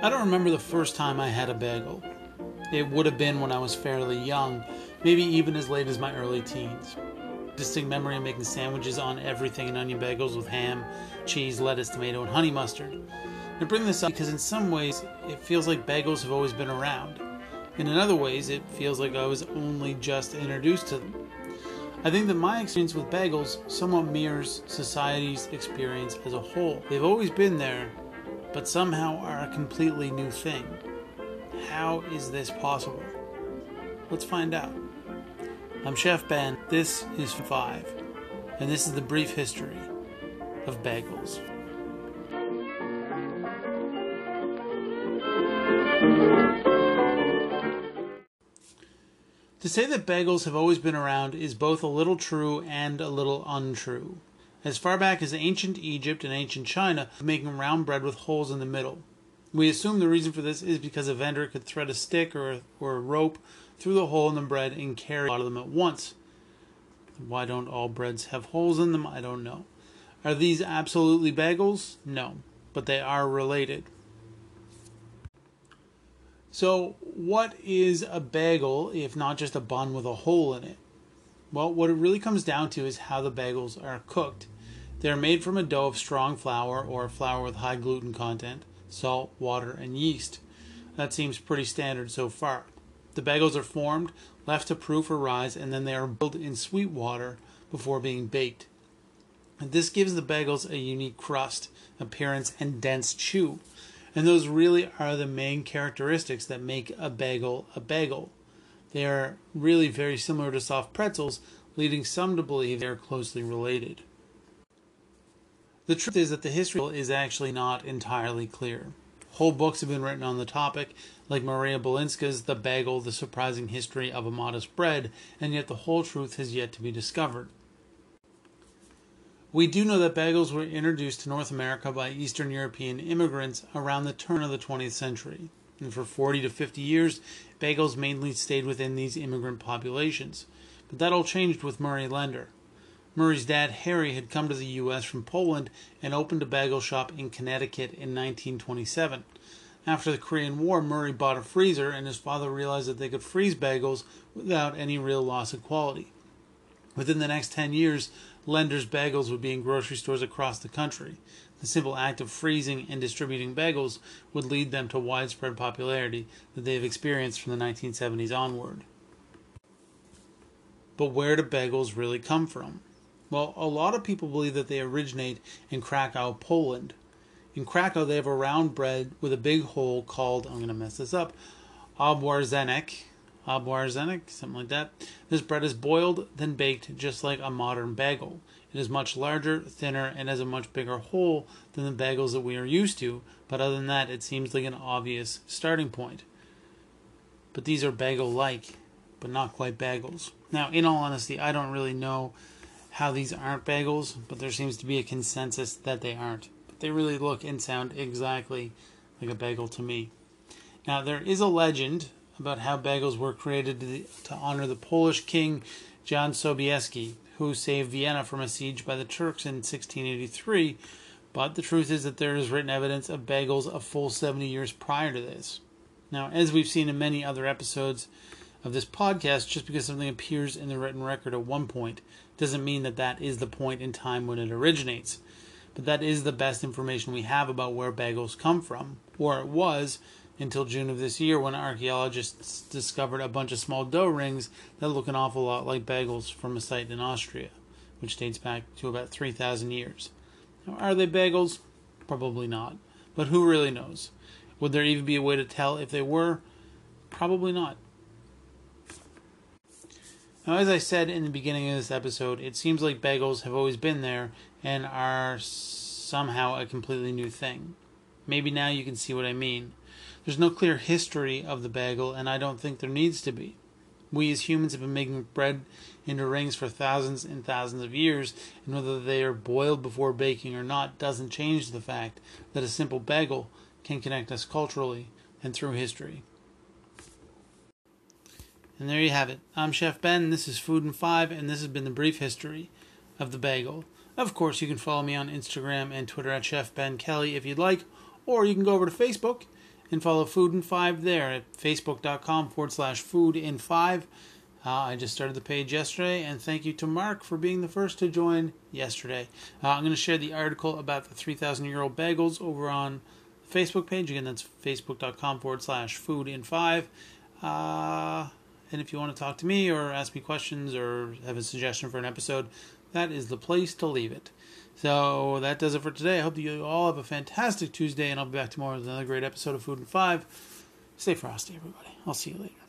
I don't remember the first time I had a bagel. It would have been when I was fairly young, maybe even as late as my early teens. Distinct memory of making sandwiches on everything and onion bagels with ham, cheese, lettuce, tomato, and honey mustard. I bring this up because in some ways it feels like bagels have always been around. And in other ways, it feels like I was only just introduced to them. I think that my experience with bagels somewhat mirrors society's experience as a whole. They've always been there, but somehow are a completely new thing. How is this possible? Let's find out. I'm Chef Ben, this is 5, and this is the brief history of bagels. To say that bagels have always been around is both a little true and a little untrue. As far back as ancient Egypt and ancient China, making round bread with holes in the middle. We assume the reason for this is because a vendor could thread a stick or a, or a rope through the hole in the bread and carry a lot of them at once. Why don't all breads have holes in them? I don't know. Are these absolutely bagels? No, but they are related. So, what is a bagel if not just a bun with a hole in it? Well, what it really comes down to is how the bagels are cooked. They are made from a dough of strong flour or flour with high gluten content, salt, water, and yeast. That seems pretty standard so far. The bagels are formed, left to proof or rise, and then they are boiled in sweet water before being baked. This gives the bagels a unique crust, appearance, and dense chew. And those really are the main characteristics that make a bagel a bagel. They are really very similar to soft pretzels, leading some to believe they are closely related. The truth is that the history is actually not entirely clear. Whole books have been written on the topic, like Maria Balinska's The Bagel, The Surprising History of a Modest Bread, and yet the whole truth has yet to be discovered. We do know that bagels were introduced to North America by Eastern European immigrants around the turn of the 20th century. And for 40 to 50 years, bagels mainly stayed within these immigrant populations. But that all changed with Murray Lender. Murray's dad, Harry, had come to the U.S. from Poland and opened a bagel shop in Connecticut in 1927. After the Korean War, Murray bought a freezer, and his father realized that they could freeze bagels without any real loss of quality. Within the next 10 years, Lender's bagels would be in grocery stores across the country. The simple act of freezing and distributing bagels would lead them to widespread popularity that they have experienced from the 1970s onward. But where do bagels really come from? Well, a lot of people believe that they originate in Krakow, Poland. In Krakow, they have a round bread with a big hole called, I'm going to mess this up, obwarzenek, obwarzenek, something like that. This bread is boiled, then baked just like a modern bagel. It is much larger, thinner, and has a much bigger hole than the bagels that we are used to, but other than that, it seems like an obvious starting point. But these are bagel like, but not quite bagels. Now, in all honesty, I don't really know how these aren't bagels, but there seems to be a consensus that they aren't. But they really look and sound exactly like a bagel to me. Now, there is a legend about how bagels were created to, to honor the Polish king John Sobieski, who saved Vienna from a siege by the Turks in 1683. But the truth is that there is written evidence of bagels a full 70 years prior to this. Now, as we've seen in many other episodes of this podcast, just because something appears in the written record at one point doesn't mean that that is the point in time when it originates. But that is the best information we have about where bagels come from, or it was until June of this year when archaeologists discovered a bunch of small dough rings that look an awful lot like bagels from a site in Austria, which dates back to about 3,000 years. Now, are they bagels? Probably not. But who really knows? Would there even be a way to tell if they were? Probably not. Now, as I said in the beginning of this episode, it seems like bagels have always been there and are somehow a completely new thing. Maybe now you can see what I mean. There's no clear history of the bagel, and I don't think there needs to be. We as humans have been making bread into rings for thousands and thousands of years, and whether they are boiled before baking or not doesn't change the fact that a simple bagel can connect us culturally and through history. And there you have it. I'm Chef Ben, this is Food in 5, and this has been the brief history of the bagel. Of course, you can follow me on Instagram and Twitter at Chef Ben Kelly if you'd like, or you can go over to Facebook and follow Food in Five there at facebook.com forward slash food in five. Uh, I just started the page yesterday, and thank you to Mark for being the first to join yesterday. Uh, I'm going to share the article about the 3,000 year old bagels over on the Facebook page. Again, that's facebook.com forward slash food in five. Uh, and if you want to talk to me or ask me questions or have a suggestion for an episode, that is the place to leave it. So that does it for today. I hope you all have a fantastic Tuesday, and I'll be back tomorrow with another great episode of Food in Five. Stay frosty, everybody. I'll see you later.